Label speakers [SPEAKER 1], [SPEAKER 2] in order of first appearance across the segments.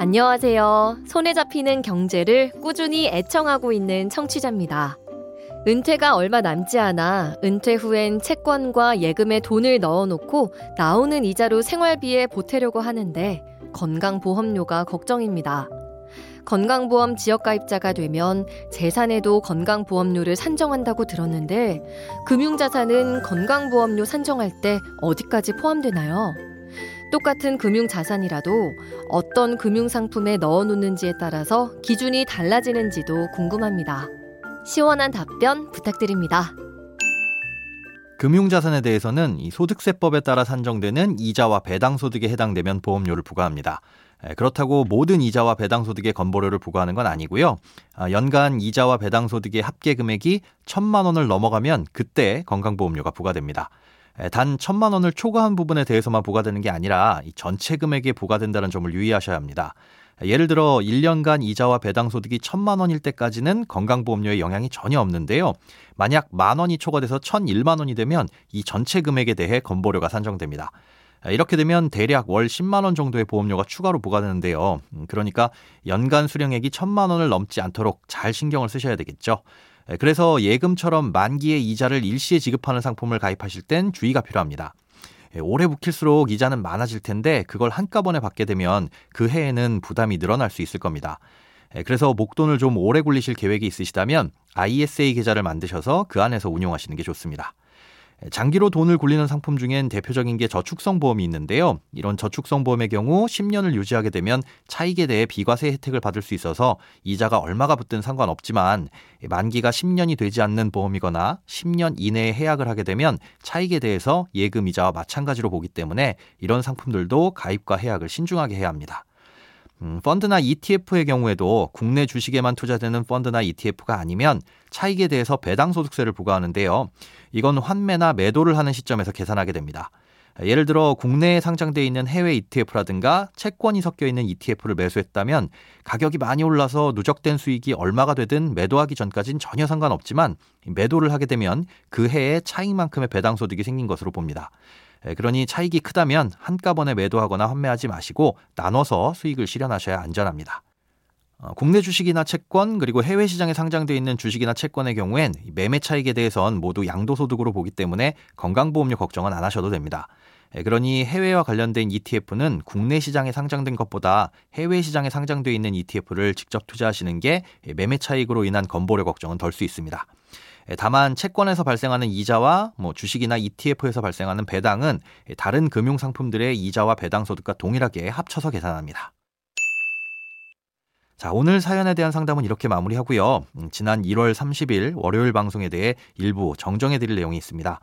[SPEAKER 1] 안녕하세요. 손에 잡히는 경제를 꾸준히 애청하고 있는 청취자입니다. 은퇴가 얼마 남지 않아 은퇴 후엔 채권과 예금에 돈을 넣어놓고 나오는 이자로 생활비에 보태려고 하는데 건강보험료가 걱정입니다. 건강보험 지역가입자가 되면 재산에도 건강보험료를 산정한다고 들었는데 금융자산은 건강보험료 산정할 때 어디까지 포함되나요? 똑같은 금융 자산이라도 어떤 금융 상품에 넣어 놓는지에 따라서 기준이 달라지는지도 궁금합니다. 시원한 답변 부탁드립니다.
[SPEAKER 2] 금융 자산에 대해서는 이 소득세법에 따라 산정되는 이자와 배당 소득에 해당되면 보험료를 부과합니다. 그렇다고 모든 이자와 배당 소득에 건보료를 부과하는 건 아니고요. 아, 연간 이자와 배당 소득의 합계 금액이 천만 원을 넘어가면 그때 건강보험료가 부과됩니다. 단 천만 원을 초과한 부분에 대해서만 부과되는 게 아니라 전체 금액에 부과된다는 점을 유의하셔야 합니다. 예를 들어 1년간 이자와 배당 소득이 천만 원일 때까지는 건강보험료에 영향이 전혀 없는데요. 만약 만 원이 초과돼서 천일만 원이 되면 이 전체 금액에 대해 건보료가 산정됩니다. 이렇게 되면 대략 월 10만 원 정도의 보험료가 추가로 부과되는데요. 음, 그러니까 연간 수령액이 천만 원을 넘지 않도록 잘 신경을 쓰셔야 되겠죠. 그래서 예금처럼 만기의 이자를 일시에 지급하는 상품을 가입하실 땐 주의가 필요합니다. 오래 묵힐수록 이자는 많아질 텐데 그걸 한꺼번에 받게 되면 그 해에는 부담이 늘어날 수 있을 겁니다. 그래서 목돈을 좀 오래 굴리실 계획이 있으시다면 ISA 계좌를 만드셔서 그 안에서 운용하시는 게 좋습니다. 장기로 돈을 굴리는 상품 중엔 대표적인 게 저축성 보험이 있는데요. 이런 저축성 보험의 경우 10년을 유지하게 되면 차익에 대해 비과세 혜택을 받을 수 있어서 이자가 얼마가 붙든 상관없지만 만기가 10년이 되지 않는 보험이거나 10년 이내에 해약을 하게 되면 차익에 대해서 예금 이자와 마찬가지로 보기 때문에 이런 상품들도 가입과 해약을 신중하게 해야 합니다. 음, 펀드나 ETF의 경우에도 국내 주식에만 투자되는 펀드나 ETF가 아니면 차익에 대해서 배당 소득세를 부과하는데요. 이건 환매나 매도를 하는 시점에서 계산하게 됩니다. 예를 들어 국내에 상장되어 있는 해외 ETF라든가 채권이 섞여 있는 ETF를 매수했다면 가격이 많이 올라서 누적된 수익이 얼마가 되든 매도하기 전까지는 전혀 상관없지만 매도를 하게 되면 그 해에 차익만큼의 배당 소득이 생긴 것으로 봅니다. 예, 그러니 차익이 크다면 한꺼번에 매도하거나 환매하지 마시고 나눠서 수익을 실현하셔야 안전합니다. 어, 국내 주식이나 채권 그리고 해외 시장에 상장되어 있는 주식이나 채권의 경우엔 매매 차익에 대해선 모두 양도소득으로 보기 때문에 건강보험료 걱정은 안 하셔도 됩니다. 예, 그러니 해외와 관련된 ETF는 국내 시장에 상장된 것보다 해외 시장에 상장되어 있는 ETF를 직접 투자하시는 게 매매 차익으로 인한 건보료 걱정은 덜 수 있습니다. 예, 다만 채권에서 발생하는 이자와 뭐 주식이나 ETF에서 발생하는 배당은 다른 금융 상품들의 이자와 배당 소득과 동일하게 합쳐서 계산합니다. 자, 오늘 사연에 대한 상담은 이렇게 마무리하고요. 음, 지난 1월 30일 월요일 방송에 대해 일부 정정해 드릴 내용이 있습니다.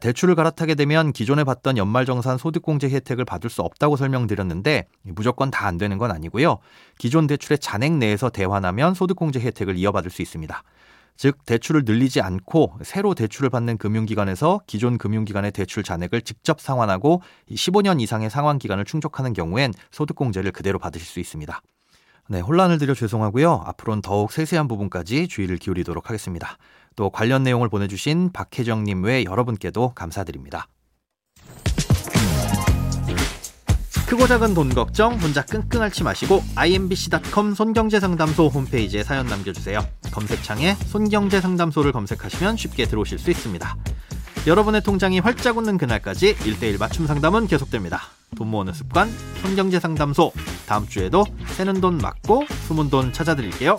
[SPEAKER 2] 대출을 갈아타게 되면 기존에 받던 연말정산 소득공제 혜택을 받을 수 없다고 설명드렸는데 무조건 다 안 되는 건 아니고요. 기존 대출의 잔액 내에서 대환하면 소득공제 혜택을 이어받을 수 있습니다. 즉 대출을 늘리지 않고 새로 대출을 받는 금융기관에서 기존 금융기관의 대출 잔액을 직접 상환하고 15년 이상의 상환 기간을 충족하는 경우엔 소득공제를 그대로 받으실 수 있습니다. 네, 혼란을 드려 죄송하고요. 앞으로는 더욱 세세한 부분까지 주의를 기울이도록 하겠습니다. 또 관련 내용을 보내주신 박혜정님 외 여러분께도 감사드립니다. 크고 작은 돈 걱정 혼자 끙끙 앓지 마시고 imbc.com 손경제상담소 홈페이지에 사연 남겨주세요. 검색창에 손경제상담소를 검색하시면 쉽게 들어오실 수 있습니다. 여러분의 통장이 활짝 웃는 그날까지 1대1 맞춤 상담은 계속됩니다. 돈 모으는 습관 손경제상담소 다음 주에도 새는 돈 맞고 숨은 돈 찾아드릴게요.